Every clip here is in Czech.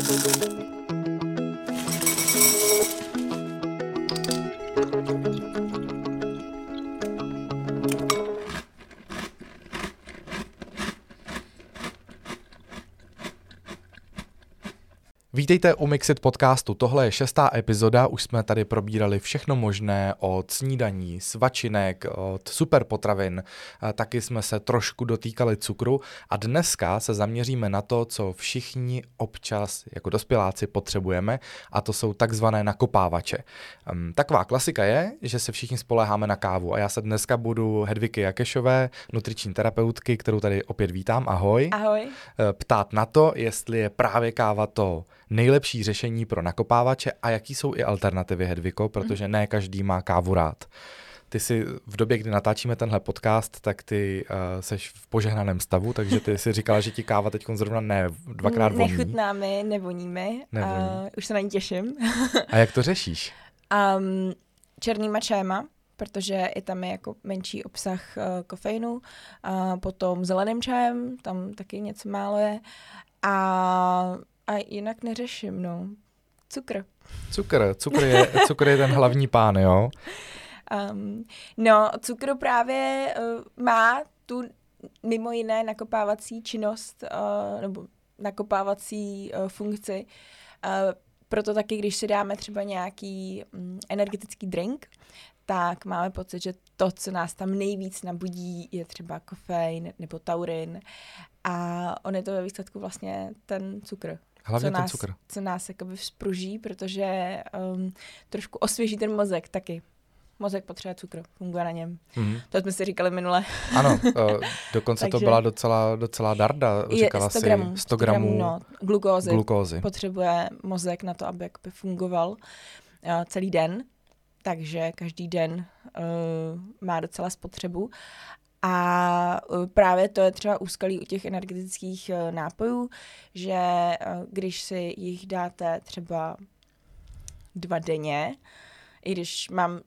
thank you Vítejte u Mixit podcastu. Tohle je šestá epizoda, už jsme tady probírali všechno možné od snídaní, svačinek, od superpotravin, taky jsme se trošku dotýkali cukru a dneska se zaměříme na to, co všichni občas jako dospěláci potřebujeme a to jsou takzvané nakopávače. Um, taková klasika je, že se všichni spoléháme na kávu a já se dneska budu Hedviky Jakešové, nutriční terapeutky, kterou tady opět vítám, ahoj. Ahoj. Eh, ptát na to, jestli je právě káva to nejlepší řešení pro nakopávače a jaký jsou i alternativy, Hedviko, protože ne každý má kávu rád. Ty si v době, kdy natáčíme tenhle podcast, tak ty uh, seš v požehnaném stavu, takže ty si říkala, že ti káva teď zrovna ne dvakrát voní. Nechutná mi, nevoní. Uh, už se na ní těším. a jak to řešíš? Um, černýma čajema, protože i tam je jako menší obsah uh, kofeinu. A potom zeleným čajem, tam taky něco málo je. A a jinak neřeším, no. Cukr. Cukr, cukr je, cukr je ten hlavní pán, jo? Um, no, cukr právě uh, má tu mimo jiné nakopávací činnost uh, nebo nakopávací uh, funkci. Uh, proto taky, když si dáme třeba nějaký um, energetický drink, tak máme pocit, že to, co nás tam nejvíc nabudí, je třeba kofein nebo taurin. A on je to ve výsledku vlastně ten cukr. Hlavně co nás, ten cukr. Co nás jakoby vzpruží, protože um, trošku osvěží ten mozek taky. Mozek potřebuje cukr, funguje na něm. Mm-hmm. To jsme si říkali minule. Ano, uh, dokonce Takže to byla docela, docela darda. Říkala je 100 gramů, si 100 gramů, 100 gramů no, glukózy. glukózy. Potřebuje mozek na to, aby jakoby fungoval uh, celý den. Takže každý den uh, má docela spotřebu. A e, právě to je třeba úskalí u těch energetických e, nápojů, že e, když si jich dáte třeba dva denně, i když mám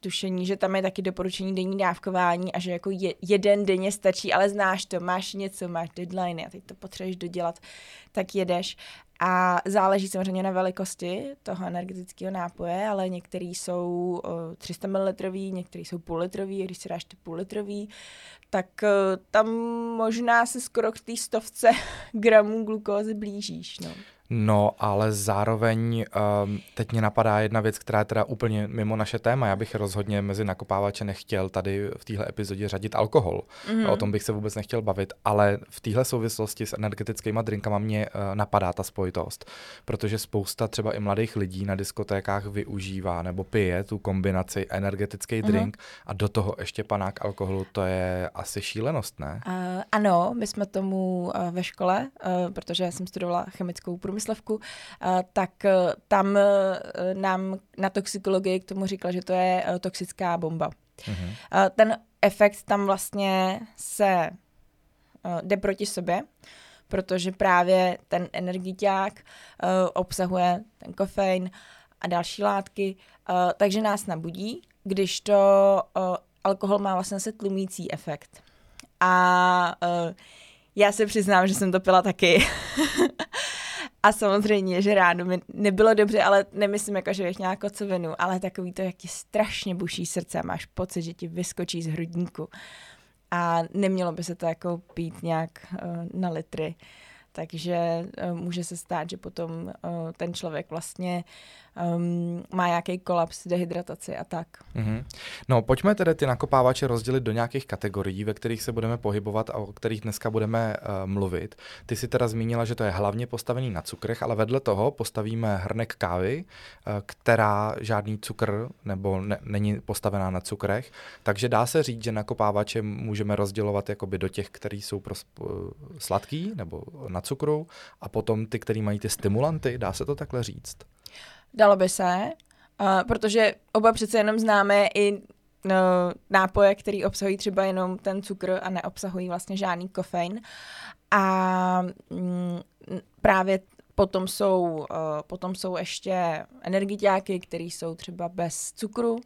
tušení, že tam je taky doporučení denní dávkování a že jako je, jeden denně stačí, ale znáš to, máš něco, máš deadline a teď to potřebuješ dodělat, tak jedeš. A záleží samozřejmě na velikosti toho energetického nápoje, ale některý jsou 300 ml, některý jsou půl litrový, když si dáš ty půl litrový, tak uh, tam možná se skoro k té stovce gramů glukózy blížíš. No. No, ale zároveň um, teď mě napadá jedna věc, která je teda úplně mimo naše téma. Já bych rozhodně mezi nakopávače nechtěl tady v téhle epizodě řadit alkohol. Mm-hmm. O tom bych se vůbec nechtěl bavit, ale v téhle souvislosti s energetickými drinkama mě uh, napadá ta spojitost, protože spousta třeba i mladých lidí na diskotékách využívá nebo pije tu kombinaci energetický mm-hmm. drink a do toho ještě panák alkoholu, to je asi šílenost, ne? Uh, ano, my jsme tomu uh, ve škole, uh, protože já jsem studovala chemickou průmysl průmyslovku, tak e, tam e, nám na toxikologii k tomu říkal, že to je toxická bomba. Mm-hmm. Ten efekt tam vlastně se jde proti sobě, protože právě ten energiťák obsahuje ten kofein a další látky, takže nás nabudí, když to alkohol má vlastně se tlumící efekt. A já se přiznám, že jsem to pila taky. A samozřejmě, že ráno mi nebylo dobře, ale nemyslím jako, že bych nějak kocovinu, ale takový to, jak ti strašně buší srdce a máš pocit, že ti vyskočí z hrudníku. A nemělo by se to jako pít nějak uh, na litry. Takže uh, může se stát, že potom uh, ten člověk vlastně um, má nějaký kolaps, dehydrataci a tak. Mm-hmm. No, pojďme tedy ty nakopávače rozdělit do nějakých kategorií, ve kterých se budeme pohybovat a o kterých dneska budeme uh, mluvit. Ty si teda zmínila, že to je hlavně postavený na cukrech, ale vedle toho postavíme hrnek kávy, uh, která žádný cukr nebo ne, není postavená na cukrech, takže dá se říct, že nakopávače můžeme rozdělovat jakoby do těch, který jsou pro uh, sladký nebo na cukru a potom ty, který mají ty stimulanty, dá se to takhle říct? Dalo by se, uh, protože oba přece jenom známe i no, nápoje, které obsahují třeba jenom ten cukr a neobsahují vlastně žádný kofein. A mm, právě potom jsou, uh, potom jsou ještě energiťáky, které jsou třeba bez cukru,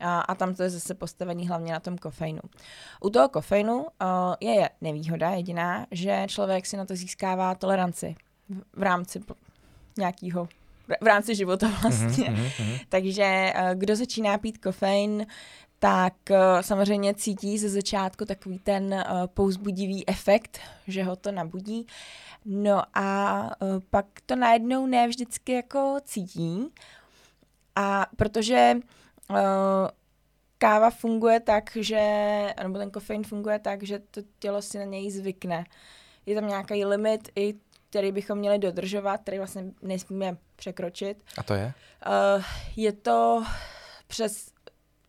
a, a tam to je zase postavený hlavně na tom kofeinu. U toho kofeinu uh, je nevýhoda jediná, že člověk si na to získává toleranci v, v rámci nějakého v rámci života vlastně. Mm-hmm. Takže uh, kdo začíná pít kofein, tak uh, samozřejmě cítí ze začátku takový ten uh, pouzbudivý efekt, že ho to nabudí. No a pak to najednou ne vždycky jako cítí. A protože káva funguje tak, že, nebo ten kofein funguje tak, že to tělo si na něj zvykne. Je tam nějaký limit, i který bychom měli dodržovat, který vlastně nesmíme překročit. A to je? Uh, je to přes,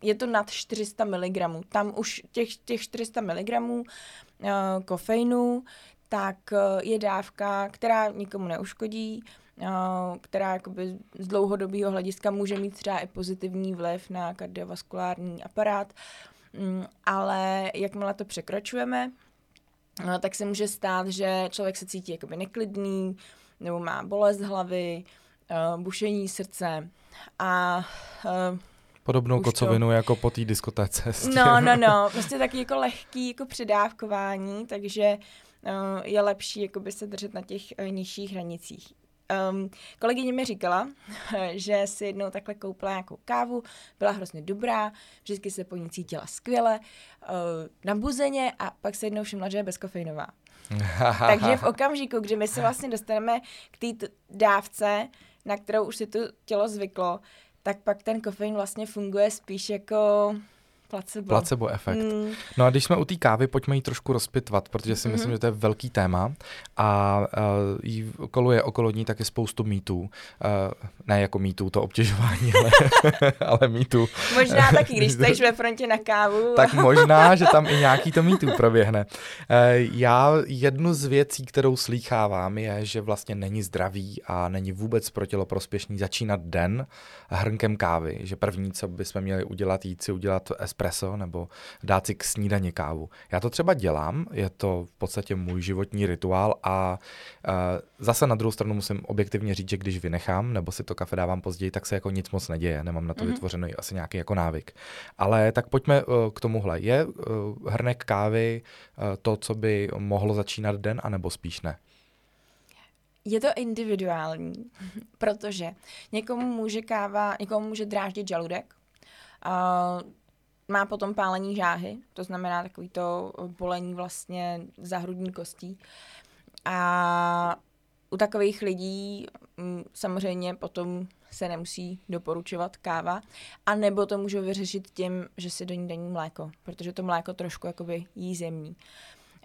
je to nad 400 mg. Tam už těch, těch 400 mg uh, kofeinu, tak uh, je dávka, která nikomu neuškodí, uh, která jakoby z dlouhodobého hlediska může mít třeba i pozitivní vliv na kardiovaskulární aparát, um, ale jakmile to překračujeme, tak se může stát, že člověk se cítí jakoby neklidný, nebo má bolest hlavy, uh, bušení srdce a uh, Podobnou kocovinu to... jako po té diskotéce. No, no, no, prostě taky jako lehký jako předávkování, takže uh, je lepší jakoby se držet na těch uh, nižších hranicích. Um, kolegyně mi říkala, že si jednou takhle koupila nějakou kávu, byla hrozně dobrá, vždycky se po ní cítila skvěle, uh, nabuzeně a pak se jednou všimla, že je bezkofeinová. Takže v okamžiku, kdy my se vlastně dostaneme k té dávce, na kterou už si to tělo zvyklo, tak pak ten kofein vlastně funguje spíš jako Placebo. Placebo efekt. Mm. No a když jsme u té kávy, pojďme ji trošku rozpitvat, protože si mm. myslím, že to je velký téma a uh, jí koluje okolo ní taky spoustu mýtů. Uh, ne jako mýtů, to obtěžování, ale, ale mýtů. Možná taky, když jsi ve frontě na kávu. tak možná, že tam i nějaký to mýtů proběhne. Uh, já jednu z věcí, kterou slýchávám, je, že vlastně není zdravý a není vůbec pro tělo prospěšný začínat den hrnkem kávy, že první, co bychom měli udělat, jít si udělat espresso nebo dát si k snídaně kávu. Já to třeba dělám, je to v podstatě můj životní rituál a uh, zase na druhou stranu musím objektivně říct, že když vynechám nebo si to kafe dávám později, tak se jako nic moc neděje, nemám na to mm-hmm. vytvořený asi nějaký jako návyk. Ale tak pojďme uh, k tomuhle. Je uh, hrnek kávy uh, to, co by mohlo začínat den, anebo spíš ne? Je to individuální, protože někomu může káva, někomu může dráždit žaludek, uh, má potom pálení žáhy, to znamená takový to bolení vlastně za hrudní kostí. A u takových lidí mm, samozřejmě potom se nemusí doporučovat káva, a nebo to můžu vyřešit tím, že si do ní daní mléko, protože to mléko trošku jakoby jí zemní.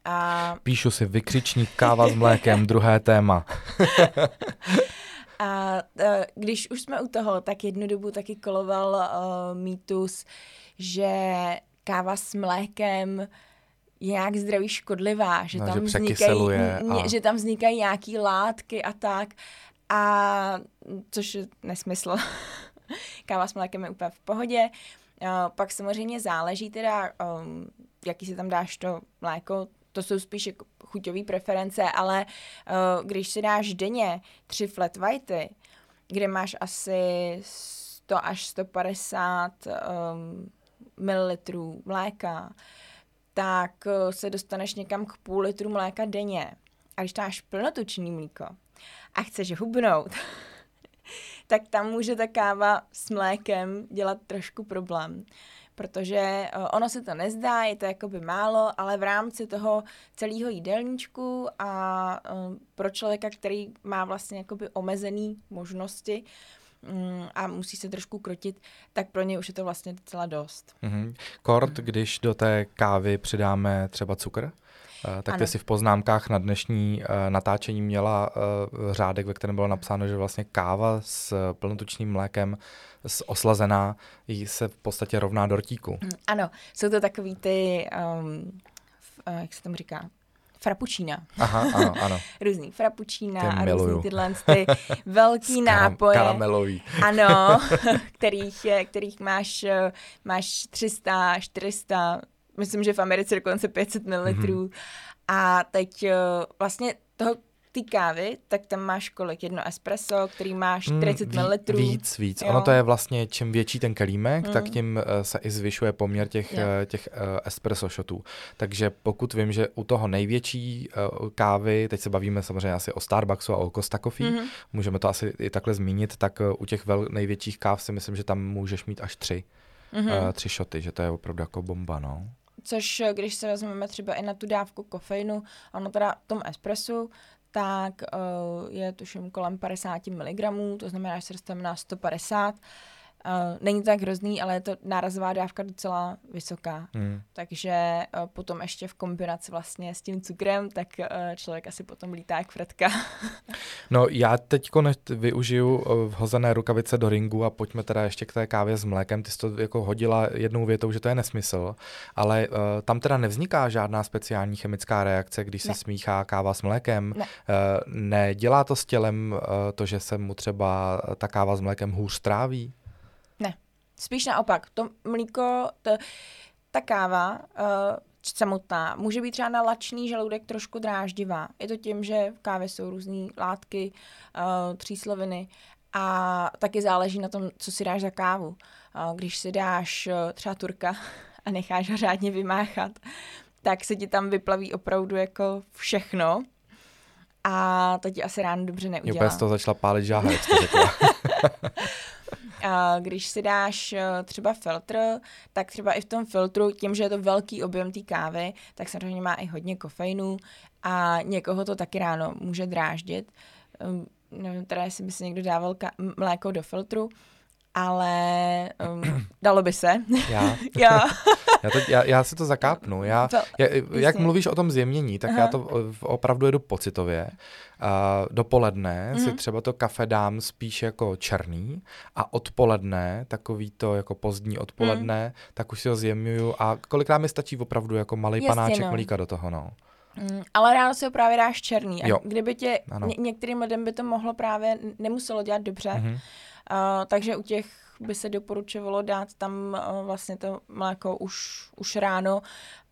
A... Píšu si vykřičník káva s mlékem, druhé téma. a e, když už jsme u toho, tak jednu dobu taky koloval uh, mýtus, že káva s mlékem je nějak zdraví škodlivá, že, no, tam, že vznikají, a... že tam vznikají nějaký látky a tak. A což je nesmysl. káva s mlékem je úplně v pohodě. Uh, pak samozřejmě záleží teda, um, jaký si tam dáš to mléko, to jsou spíš jako chuťové preference, ale uh, když si dáš denně tři flat whitey, kde máš asi 100 až 150 um, mililitrů mléka, tak uh, se dostaneš někam k půl litru mléka denně. A když dáš plnotučný mlíko a chceš hubnout, tak tam může ta káva s mlékem dělat trošku problém protože eh, ono se to nezdá, je to jakoby málo, ale v rámci toho celého jídelníčku a eh, pro člověka, který má vlastně jakoby omezený možnosti, mm, a musí se trošku krotit, tak pro ně už je to vlastně docela dost. Mm-hmm. Kort, když do té kávy přidáme třeba cukr? Eh, tak ty si v poznámkách na dnešní uh, natáčení měla uh, řádek, ve kterém bylo napsáno, že vlastně káva s plnotučným mlékem s oslazená se v podstatě rovná dortíku. Mm, ano, jsou to takový ty, um, uh, jak se tomu říká, frappuccina. Aha, ano, ano. různý frappuccina a různý tyhle ty velký nápoje. Karamelový. ano, kterých, kterých máš, máš 300, 400, myslím, že v Americe dokonce 500 ml. Mm-hmm. A teď vlastně toho té kávy, tak tam máš kolik? Jedno espresso, který má 40 mm, ml. Víc, víc. Jo. Ono to je vlastně, čím větší ten kelímek, mm. tak tím uh, se i zvyšuje poměr těch, uh, těch uh, espresso shotů. Takže pokud vím, že u toho největší uh, kávy, teď se bavíme samozřejmě asi o Starbucksu a o Costa Coffee, mm-hmm. můžeme to asi i takhle zmínit, tak uh, u těch vel, největších káv si myslím, že tam můžeš mít až tři. Mm-hmm. Uh, tři šoty, že to je opravdu jako bomba, no. Což když se vezmeme třeba i na tu dávku kofeinu, ono teda v tom espressu, tak uh, je tuším kolem 50 mg, to znamená, že se dostaneme na 150 Uh, není to tak hrozný, ale je to nárazová dávka docela vysoká. Hmm. Takže uh, potom ještě v kombinaci vlastně s tím cukrem, tak uh, člověk asi potom lítá jak fretka. no já teď využiju vhozené rukavice do ringu a pojďme teda ještě k té kávě s mlékem. Ty jsi to jako hodila jednou větou, že to je nesmysl, ale uh, tam teda nevzniká žádná speciální chemická reakce, když se ne. smíchá káva s mlékem. Ne. Uh, nedělá to s tělem uh, to, že se mu třeba ta káva s mlékem hůř stráví? Spíš naopak, to mlíko, to, ta káva uh, samotná může být třeba na lačný žaludek trošku dráždivá. Je to tím, že v kávě jsou různé látky, uh, třísloviny a taky záleží na tom, co si dáš za kávu. Uh, když si dáš uh, třeba turka a necháš ho řádně vymáchat, tak se ti tam vyplaví opravdu jako všechno. A to ti asi ráno dobře neudělá. Úplně z toho začala pálit žáha, jak jste řekla. Když si dáš eh, třeba filtr, tak třeba i v tom filtru, tím, že je to velký objem té kávy, tak samozřejmě má i hodně kofeinu a někoho to taky ráno může dráždit. Um, nevím teda, jestli by si někdo dával ka- mléko do filtru, ale um, dalo by se. Já? já. já, to, já, já si to zakápnu. Já, to, já, jak mluvíš o tom zjemnění, tak Aha. já to opravdu jedu pocitově. Uh, dopoledne mm-hmm. si mhm. třeba to kafe dám spíš jako černý a odpoledne, takový to jako pozdní odpoledne, mm. tak už si ho zjemňuju a kolikrát mi stačí opravdu jako malý Jasně, panáček no. mlíka do toho, no. Mm, ale ráno si ho právě dáš černý. A jo. kdyby tě, ně, některým lidem by to mohlo právě, nemuselo dělat dobře, mm-hmm takže u těch by se doporučovalo dát tam vlastně to mléko už, už ráno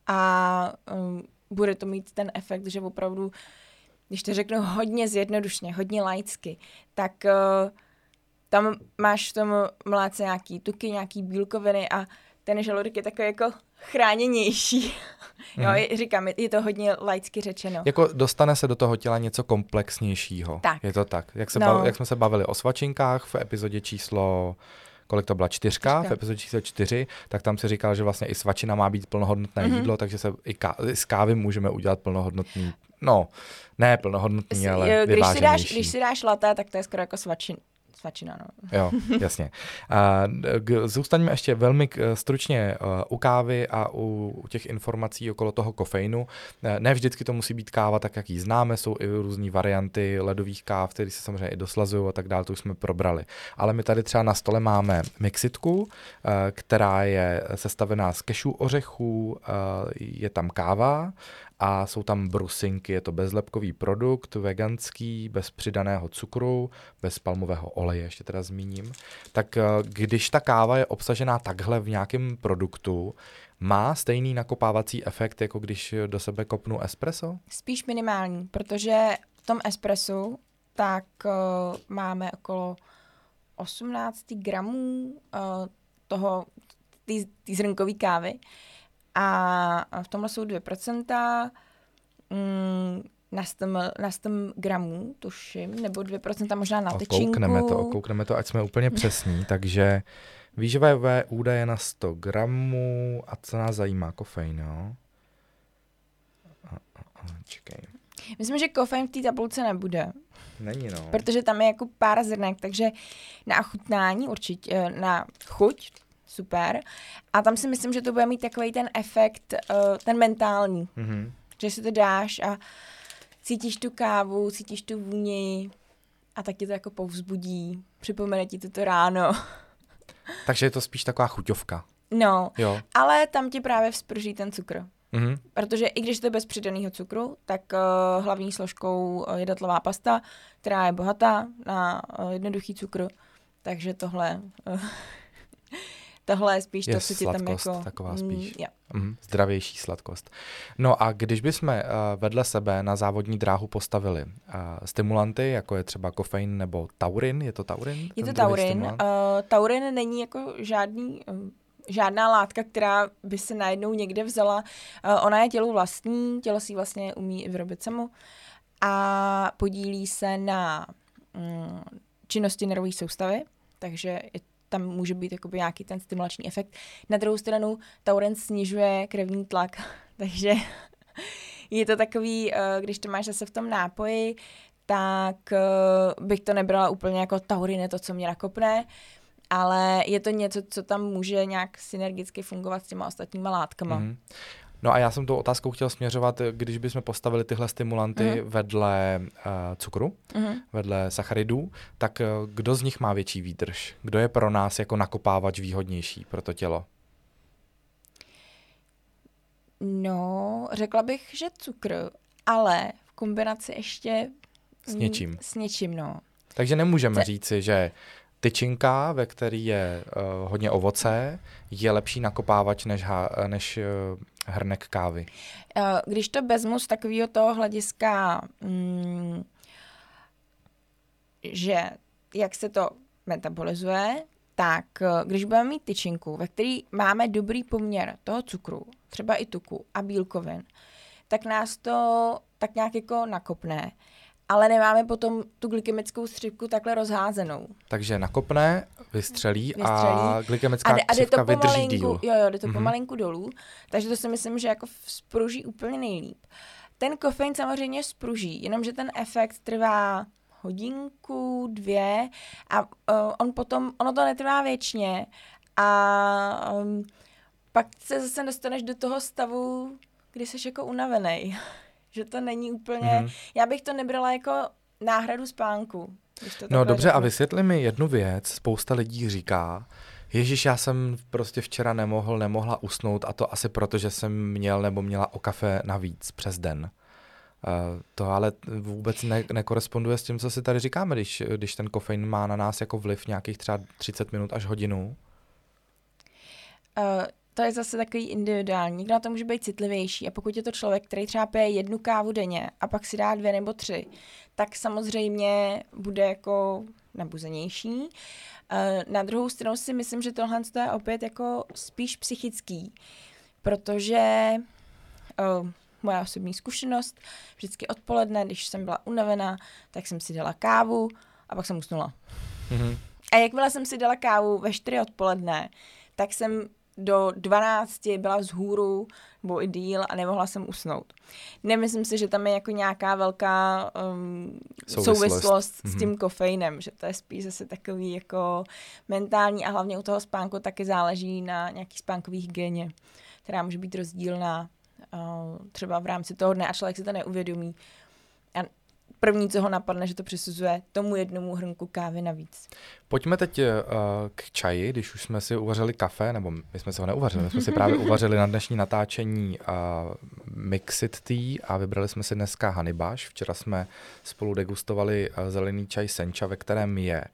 a um, bude to mít ten efekt, že opravdu, když to řeknu hodně zjednodušně, hodně laicky, tak uh, tam máš v tom mléce nějaký tuky, nějaký bílkoviny a ten žaludek je takový jako chráněnější. jo, mm. říkám, je to hodně laicky řečeno. Jako dostane se do toho těla něco komplexnějšího. Tak. Je to tak. Jak, se no. bav, jak jsme se bavili o svačinkách v epizodě číslo kolik to byla, čtyřka, Čtyřka. v epizodě číslo čtyři, tak tam se říkal, že vlastně i svačina má být plnohodnotné mm-hmm. jídlo, takže se i ká- z kávy můžeme udělat plnohodnotný, no, ne plnohodnotný, ale když si, dáš, když si dáš laté, tak to je skoro jako svačin, svačina, no. Jo, jasně. A zůstaňme ještě velmi stručně uh, u kávy a u, těch informací okolo toho kofeinu. Ne vždycky to musí být káva tak, jak ji známe, jsou i různé varianty ledových káv, které se samozřejmě i doslazují a tak dále, to už jsme probrali. Ale my tady třeba na stole máme mixitku, uh, která je sestavená z kešu ořechů, uh, je tam káva, a jsou tam brusinky, je to bezlepkový produkt, veganský, bez přidaného cukru, bez palmového oleje, ještě teda zmíním. Tak eh, když ta káva je obsažená takhle v nějakém produktu, má stejný nakopávací efekt, jako když do sebe kopnu espresso? Spíš minimální, protože v tom espressu tak uh, máme okolo 18 gramů uh, toho, té zrnkové kávy a v tomhle jsou 2%, mm, na 100, na 100 gramů, tuším, nebo 2% možná na tyčinku. Okoukneme to, okoukneme to, ať jsme úplně přesní. Takže výživové údaje na 100 gramů a co nás zajímá, kofein, jo? A, a, a, čekej. Myslím, že kofein v té tabulce nebude. Není, no. Protože tam je jako pár zrnek, takže na chutnání určitě, eh, na chuť super. A tam si myslím, že to bude mít takový ten efekt, uh, ten mentální, mm-hmm. že si to dáš a cítíš tu kávu, cítíš tu vůni a tak ti to jako povzbudí, připomene ti to, to ráno. Takže je to spíš taková chuťovka. No, jo. ale tam ti právě vzprží ten cukr. Mm-hmm. Protože i když to je bez přidaného cukru, tak uh, hlavní složkou je datlová pasta, která je bohatá na uh, jednoduchý cukr. Takže tohle uh, tohle je spíš je to, co ti tam jako... taková spíš. Mm, jo. Mm, zdravější sladkost. No a když bychom uh, vedle sebe na závodní dráhu postavili uh, stimulanty, jako je třeba kofein nebo taurin, je to taurin? Je to taurin. Uh, taurin není jako žádný uh, žádná látka, která by se najednou někde vzala. Uh, ona je tělu vlastní, tělo si vlastně umí i vyrobit samo a podílí se na um, činnosti nervové soustavy, takže je tam může být jakoby nějaký ten stimulační efekt. Na druhou stranu tauren snižuje krevní tlak, takže je to takový, eh, když to máš zase v tom nápoji, tak eh, bych to nebrala úplně jako taurin je to, co mě nakopne, ale je to něco, co tam může nějak synergicky fungovat s těma ostatníma látkama. Mm-hmm. No a já jsem tou otázkou chtěl směřovat, když bychom postavili tyhle stimulanty uh-huh. vedle uh, cukru, uh-huh. vedle sacharidů, tak uh, kdo z nich má větší výdrž? Kdo je pro nás jako nakopávač výhodnější pro to tělo? No, řekla bych, že cukr, ale v kombinaci ještě s něčím. S něčím, no. Takže nemůžeme Te... říci, že tyčinka, ve který je uh, hodně ovoce, je lepší nakopávač než, ha, než uh, hrnek kávy? Uh, když to vezmu z takového toho hlediska, mm, že jak se to metabolizuje, tak když budeme mít tyčinku, ve který máme dobrý poměr toho cukru, třeba i tuku a bílkovin, tak nás to tak nějak jako nakopne ale nemáme potom tu glykemickou střivku takhle rozházenou. Takže nakopne, vystřelí, vystřelí. a glykemická a, a jde to vydrží díl. Jo, jo, jde to mm-hmm. pomalinku dolů, takže to si myslím, že jako spruží úplně nejlíp. Ten kofein samozřejmě spruží, jenomže ten efekt trvá hodinku, dvě a uh, on potom, ono to netrvá věčně a um, pak se zase dostaneš do toho stavu, kdy jsi jako unavený že to není úplně, mm-hmm. já bych to nebrala jako náhradu spánku. No dobře řeknu. a vysvětli mi jednu věc, spousta lidí říká, Ježíš, já jsem prostě včera nemohl, nemohla usnout a to asi proto, že jsem měl nebo měla o kafe navíc přes den. Uh, to ale vůbec ne, nekoresponduje s tím, co si tady říkáme, když, když ten kofein má na nás jako vliv nějakých třeba 30 minut až hodinu. Uh, to je zase takový individuální. Někdo na to může být citlivější a pokud je to člověk, který třeba pije jednu kávu denně a pak si dá dvě nebo tři, tak samozřejmě bude jako nabuzenější. Eh, na druhou stranu si myslím, že tohle je opět jako spíš psychický, protože uh, moje osobní zkušenost, vždycky odpoledne, když jsem byla unavená, tak jsem si dala kávu a pak jsem usnula. Mm-hmm. A jakmile jsem si dala kávu ve 4 odpoledne, tak jsem do 12 byla vzhůru nebo i díl a nemohla jsem usnout. Nemyslím si, že tam je jako nějaká velká um, souvislost, souvislost mm-hmm. s mhm. tím kofeinem, že to je spíš zase takový jako mentální a hlavně u toho spánku taky záleží na nějaký spánkový hygieně, která může být rozdílná uh, třeba v rámci toho dne a člověk si to neuvědomí první, co ho napadne, že to přisuzuje tomu jednomu hrnku kávy navíc. Pojďme teď uh, k čaji, když už jsme si uvařili kafe, nebo my jsme si ho neuvařili, my jsme si právě uvařili na dnešní natáčení uh, Mixit Tea a vybrali jsme si dneska Hanibaš. Včera jsme spolu degustovali uh, zelený čaj Sencha, ve kterém je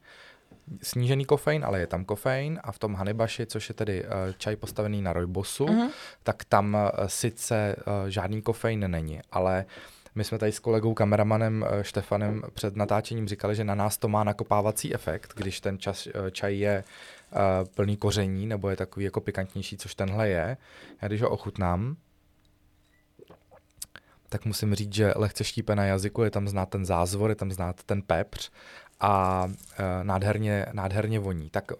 snížený kofein, ale je tam kofein a v tom Hanibaši, což je tedy uh, čaj postavený na rojbosu, uh-huh. tak tam uh, sice uh, žádný kofein není, ale uh, my jsme tady s kolegou kameramanem eh, Štefanem před natáčením říkali, že na nás to má nakopávací efekt, když ten čas, eh, čaj je uh, plný koření nebo je takový jako pikantnější, což tenhle je. Já když ho ochutnám, tak musím říct, že lehce štípe na jazyku, je tam znát ten zázvor, je tam znát ten pepř a nádherně, nádherně voní. Tak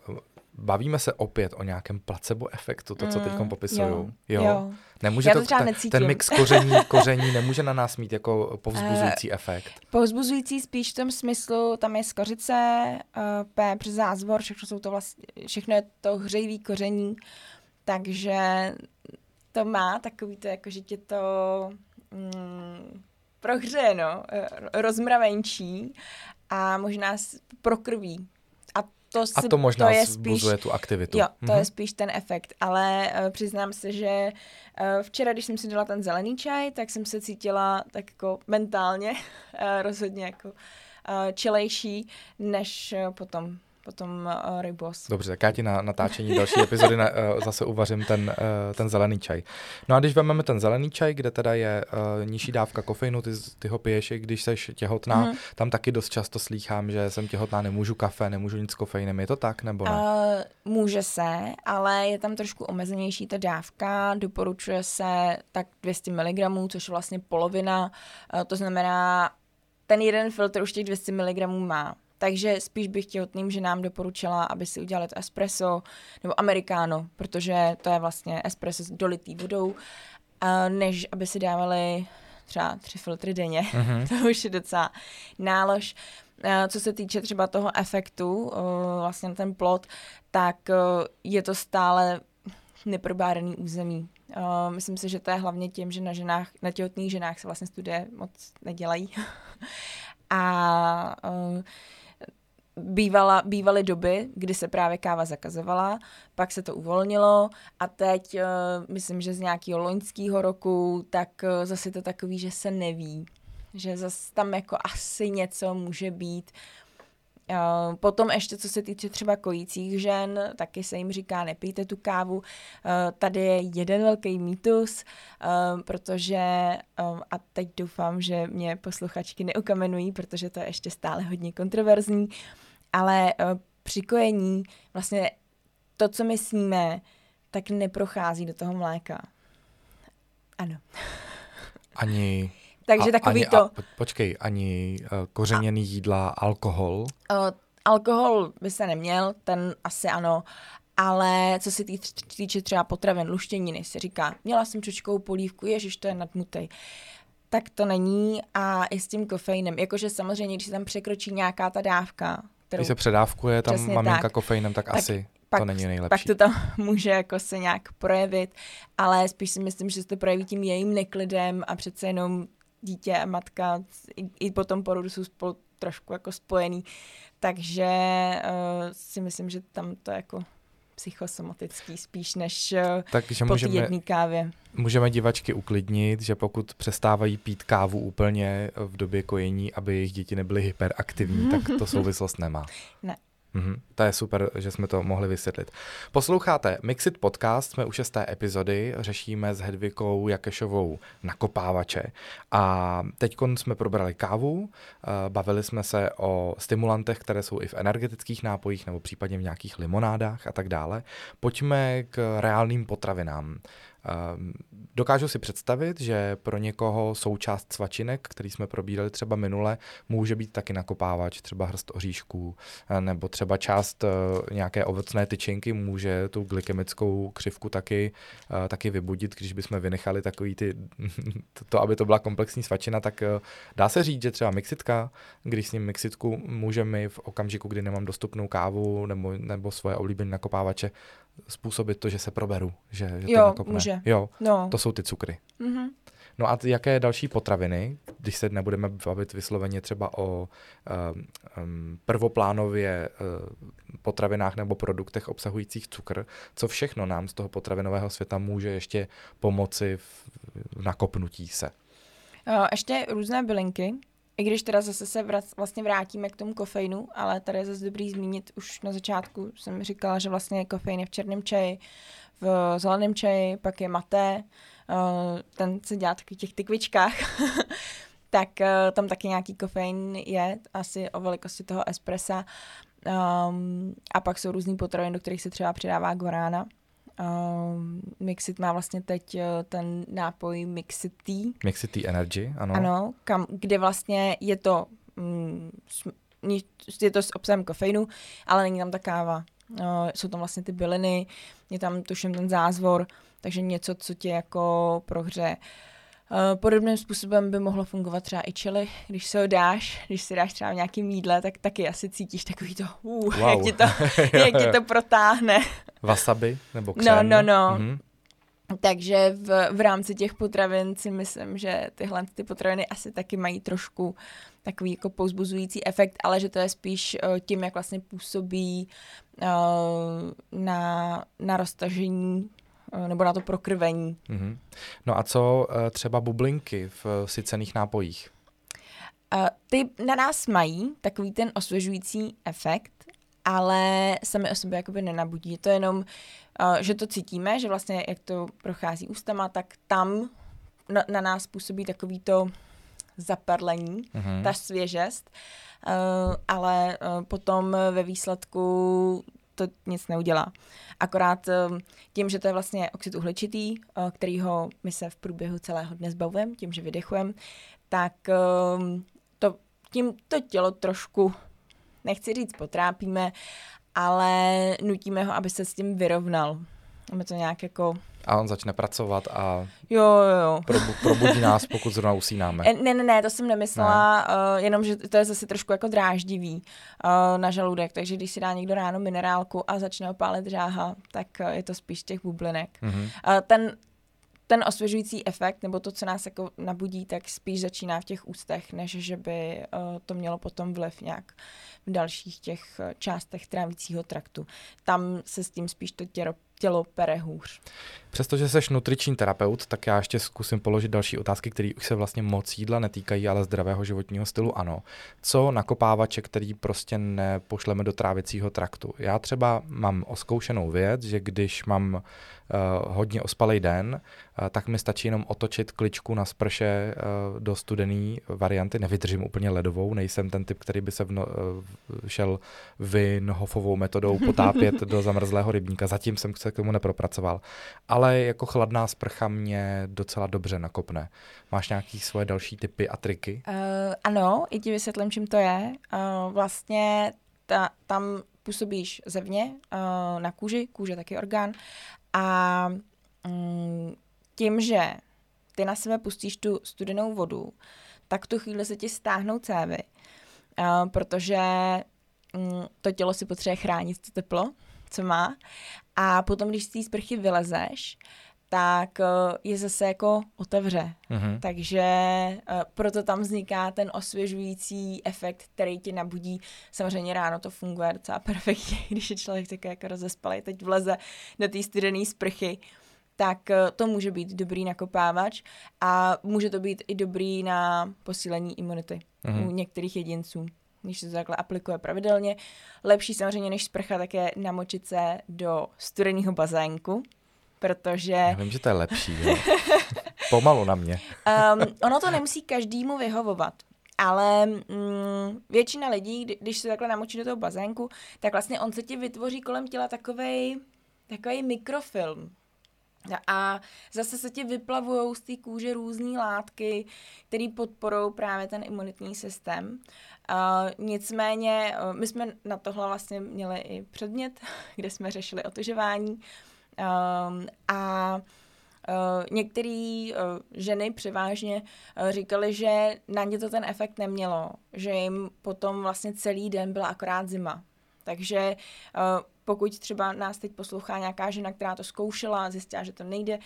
bavíme se opět o nějakém placebo efektu, to, co teď mm, popisují. Jo, jo. jo. Nemůže Já to, to ten, ten mix koření, koření nemůže na nás mít jako povzbuzující uh, efekt. Povzbuzující spíš v tom smyslu, tam je skořice, uh, pepř, zázvor, všechno jsou to vlastně, všechno je to hřejivý koření, takže to má takový to, jako že tě to mm, prohřeje, no, rozmravenčí a možná prokrví to si, a to možná to je spíš, tu aktivitu. Jo, to mm-hmm. je spíš ten efekt, ale uh, přiznám se, že uh, včera, když jsem si dala ten zelený čaj, tak jsem se cítila tak jako mentálně uh, rozhodně jako uh, čilejší, než uh, potom potom uh, rybos. Dobře, tak já ti na natáčení další epizody na, uh, zase uvařím ten, uh, ten zelený čaj. No a když vezmeme ten zelený čaj, kde teda je uh, nižší dávka kofeinu, ty, ty ho piješ, když jsi těhotná, mm. tam taky dost často slýchám, že jsem těhotná, nemůžu kafe, nemůžu nic s kofeinem. Je to tak, nebo ne? Uh, může se, ale je tam trošku omezenější ta dávka. Doporučuje se tak 200 mg, což je vlastně polovina. Uh, to znamená, ten jeden filtr už těch 200 mg má. Takže spíš bych těhotným ženám doporučila, aby si udělali to espresso nebo americano, protože to je vlastně espresso s dolitý vodou, než aby si dávali třeba tři filtry denně. Mm-hmm. to už je docela nálož. Co se týče třeba toho efektu, vlastně ten plot, tak je to stále neprobádaný území. Myslím si, že to je hlavně tím, že na, ženách, na těhotných ženách se vlastně studie moc nedělají. A bývala, bývaly doby, kdy se právě káva zakazovala, pak se to uvolnilo a teď, uh, myslím, že z nějakého loňského roku, tak uh, zase to takový, že se neví, že zase tam jako asi něco může být. Uh, potom ještě, co se týče třeba kojících žen, taky se jim říká, nepijte tu kávu. Uh, tady je jeden velký mýtus, uh, protože, a teď doufám, že mě posluchačky neukamenují, protože to je ještě stále hodně kontroverzní, ale při kojení vlastně to, co my sníme, tak neprochází do toho mléka. Ano. Ani takže a, takový ani, to... A, počkej, ani uh, kořeněný a, jídla, alkohol? Uh, alkohol by se neměl, ten asi ano, ale co se týče, týče třeba potravin, luštěniny, se říká, měla jsem čočkou polívku, ježiš, to je nadmutej. Tak to není a i s tím kofeinem. Jakože samozřejmě, když se tam překročí nějaká ta dávka, kterou... Když se předávkuje tam maminka tak, kofeinem, tak, tak asi pak, to není nejlepší. Pak to tam může jako se nějak projevit, ale spíš si myslím, že se to projeví tím jejím neklidem a přece jenom dítě a matka i, i po tom porodu jsou spolu trošku jako spojený, takže uh, si myslím, že tam to jako psychosomatický spíš než uh, Takže po můžeme, jedné kávě. Můžeme divačky uklidnit, že pokud přestávají pít kávu úplně v době kojení, aby jejich děti nebyly hyperaktivní, tak to souvislost nemá. Ne. Mm-hmm. To je super, že jsme to mohli vysvětlit. Posloucháte Mixit podcast, jsme u šesté epizody, řešíme s Hedvikou Jakešovou nakopávače a teď jsme probrali kávu, eh, bavili jsme se o stimulantech, které jsou i v energetických nápojích nebo případně v nějakých limonádách a tak dále. Pojďme k reálným potravinám. Ehm, dokážu si představit, že pro někoho součást svačinek, který jsme probírali třeba minule, může být taky nakopávač, třeba hrst oříšků, eh, nebo třeba část eh, nějaké ovocné tyčinky může tu glykemickou křivku taky, eh, taky vybudit, když bychom vynechali takový ty, to, aby to byla komplexní svačina, tak dá se říct, že třeba mixitka, když s ním mixitku můžeme v okamžiku, kdy nemám dostupnou kávu nebo, nebo svoje oblíbené nakopávače, způsobit to, že se proberu, že, že jo, to nakopne. Může. Jo, no. to jsou ty cukry. Mm-hmm. No a jaké další potraviny, když se nebudeme bavit vysloveně třeba o um, um, prvoplánově uh, potravinách nebo produktech obsahujících cukr, co všechno nám z toho potravinového světa může ještě pomoci v, v nakopnutí se? Ještě různé bylinky, i když teda zase se vrat, vlastně vrátíme k tomu kofeinu, ale tady je zase dobrý zmínit, už na začátku jsem říkala, že vlastně kofein je v černém čaji, v zeleném čaji, pak je maté, eh, ten se dělá taky v těch tykvičkách, tak eh, tam taky nějaký kofein je, asi o velikosti toho espressa. Um, a pak jsou různý potraviny, do kterých se třeba přidává guarána. Um, Mixit má vlastně teď uh, ten nápoj Mixit Tea. Mixit Tea Energy, ano. Ano, kam, kde vlastně je to, mm, je to s obsahem kofeinu, ale není tam ta káva. Uh, jsou tam vlastně ty byliny, je tam tuším ten zázvor, takže něco, co tě jako prohře. Uh, Uh, podobným způsobem by mohlo fungovat třeba i chili, když se ho dáš, když si dáš třeba v nějakým jídle, tak taky asi cítíš takový to, uh, wow. jak, ti to jak ti to protáhne. Wasabi nebo křen? No, no, no. Mm-hmm. Takže v, v rámci těch potravin si myslím, že tyhle ty potraviny asi taky mají trošku takový jako pouzbuzující efekt, ale že to je spíš uh, tím, jak vlastně působí uh, na, na roztažení Eh, nebo na to prokrvení. Mm-hmm. No a co uh, třeba bublinky v uh, sycených nápojích? Ty na nás mají takový ten osvěžující efekt, ale sami o sobě jakoby nenabudí. Je to jenom, že to cítíme, že vlastně jak to prochází ústama, tak tam na, na nás působí takový to zaparlení, mm-hmm. ta svěžest, ale potom ve výsledku to nic neudělá. Akorát uh, tím, že to je vlastně oxid uhličitý, uh, kterýho my se v průběhu celého dne zbavujeme, tím, že vydechujeme, tak uh, to, tím to tělo trošku, nechci říct potrápíme, ale nutíme ho, aby se s tím vyrovnal. Aby to nějak jako a on začne pracovat a jo, jo, jo. Probu, probudí nás, pokud zrovna usínáme. E, ne, ne, ne, to jsem nemyslela, ne. Uh, jenom, že to je zase trošku jako dráždivý uh, na žaludek, takže když si dá někdo ráno minerálku a začne opálit žáha, tak uh, je to spíš těch bublinek. Mm-hmm. Uh, ten ten osvěžující efekt, nebo to, co nás jako nabudí, tak spíš začíná v těch ústech, než že by uh, to mělo potom vliv nějak v dalších těch částech trávicího traktu. Tam se s tím spíš to tělo, tělo pere hůř. Přestože jsi nutriční terapeut, tak já ještě zkusím položit další otázky, které už se vlastně moc jídla netýkají, ale zdravého životního stylu ano. Co nakopávače, který prostě nepošleme do trávicího traktu? Já třeba mám oskoušenou věc, že když mám uh, hodně ospalý den, uh, tak mi stačí jenom otočit kličku na sprše uh, do studený varianty. Nevydržím úplně ledovou, nejsem ten typ, který by se vno, uh, šel Vinhofovou metodou potápět do zamrzlého rybníka. Zatím jsem se k tomu nepropracoval. Ale jako chladná sprcha mě docela dobře nakopne. Máš nějaký svoje další typy a triky? Uh, ano, i ti vysvětlím, čím to je. Uh, vlastně ta, tam působíš zevně uh, na kůži, kůže taky orgán a um, tím, že ty na sebe pustíš tu studenou vodu, tak tu chvíli se ti stáhnou cévy, uh, protože um, to tělo si potřebuje chránit to teplo, co má. A potom, když z té sprchy vylezeš, tak uh, je zase jako otevře. Mm-hmm. Takže uh, proto tam vzniká ten osvěžující efekt, který ti nabudí. Samozřejmě ráno to funguje docela perfektně, když je člověk také jako rozespalý, teď vleze do té studené sprchy, tak uh, to může být dobrý nakopávač a může to být i dobrý na posílení imunity mm-hmm. u některých jedinců když se to takhle aplikuje pravidelně. Lepší samozřejmě než sprcha tak je namočit se do studeného bazénku, protože... Já vím, že to je lepší, jo. Pomalu na mě. um, ono to nemusí každému vyhovovat. Ale mm, většina lidí, kdy, když se takhle namočí do toho bazénku, tak vlastně on se ti vytvoří kolem těla takovej, takový mikrofilm. A zase se ti vyplavují z té kůže různé látky, které podporují právě ten imunitní systém. Uh, nicméně, uh, my jsme na tohle vlastně měli i předmět, kde jsme řešili otužování. Um, a Uh, Některé uh, ženy převážně uh, říkali, že na ně to ten efekt nemělo, že jim potom vlastně celý den byla akorát zima. Takže pokud třeba nás teď poslouchá nějaká žena, která to zkoušela, zjistila, že to nejde,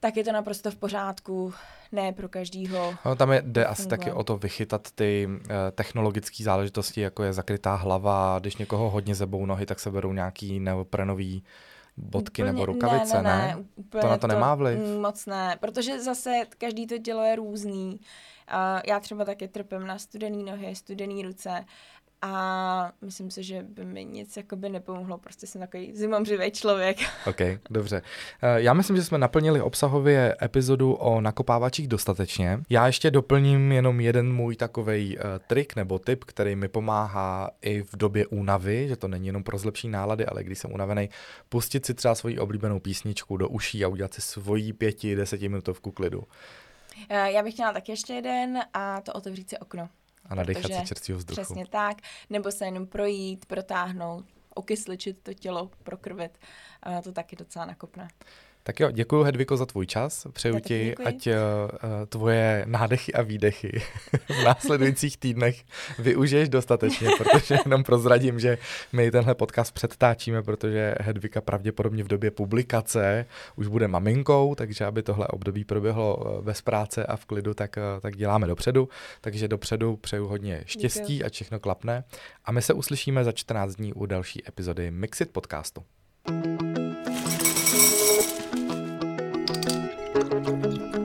tak je to naprosto v pořádku, ne pro každýho. No, tam je, jde asi taky o to vychytat ty uh, technologické záležitosti, jako je zakrytá hlava, když někoho hodně zebou nohy, tak se berou nějaký neoprenový bodky úplně, nebo rukavice, ne? ne, ne? ne to na to, to nemá vliv? Moc ne, protože zase každý to tělo je různý. Uh, já třeba taky trpím na studený nohy, studený ruce a myslím si, že by mi nic jakoby nepomohlo, prostě jsem takový zimomřivý člověk. OK, dobře. Eh, já myslím, že jsme naplnili obsahově epizodu o nakopávačích dostatečně. Já ještě doplním jenom jeden můj takový uh, eh, trik nebo tip, který mi pomáhá i v době únavy, že to není jenom pro zlepší nálady, ale když jsem unavený, pustit si třeba svoji oblíbenou písničku do uší a udělat si svoji pěti, desetiminutovku klidu. Eh, já bych měla tak ještě jeden a to otevřít si okno. A nadechat se čerstvého vzduchu. Přesně tak. Nebo se jenom projít, protáhnout, okysličit to tělo, prokrvit. A to taky docela nakopne. Tak jo, děkuji Hedviko za tvůj čas. Přeju ti, děkuji. ať uh, tvoje nádechy a výdechy v následujících týdnech využiješ dostatečně, protože jenom prozradím, že my tenhle podcast předtáčíme, protože Hedvika pravděpodobně v době publikace už bude maminkou, takže aby tohle období proběhlo eh, bez práce a v klidu, tak, tak děláme dopředu. Takže dopředu přeju hodně štěstí Děkuji. a všechno klapne. A my se uslyšíme za 14 dní u další epizody Mixit podcastu. thank you Thank you.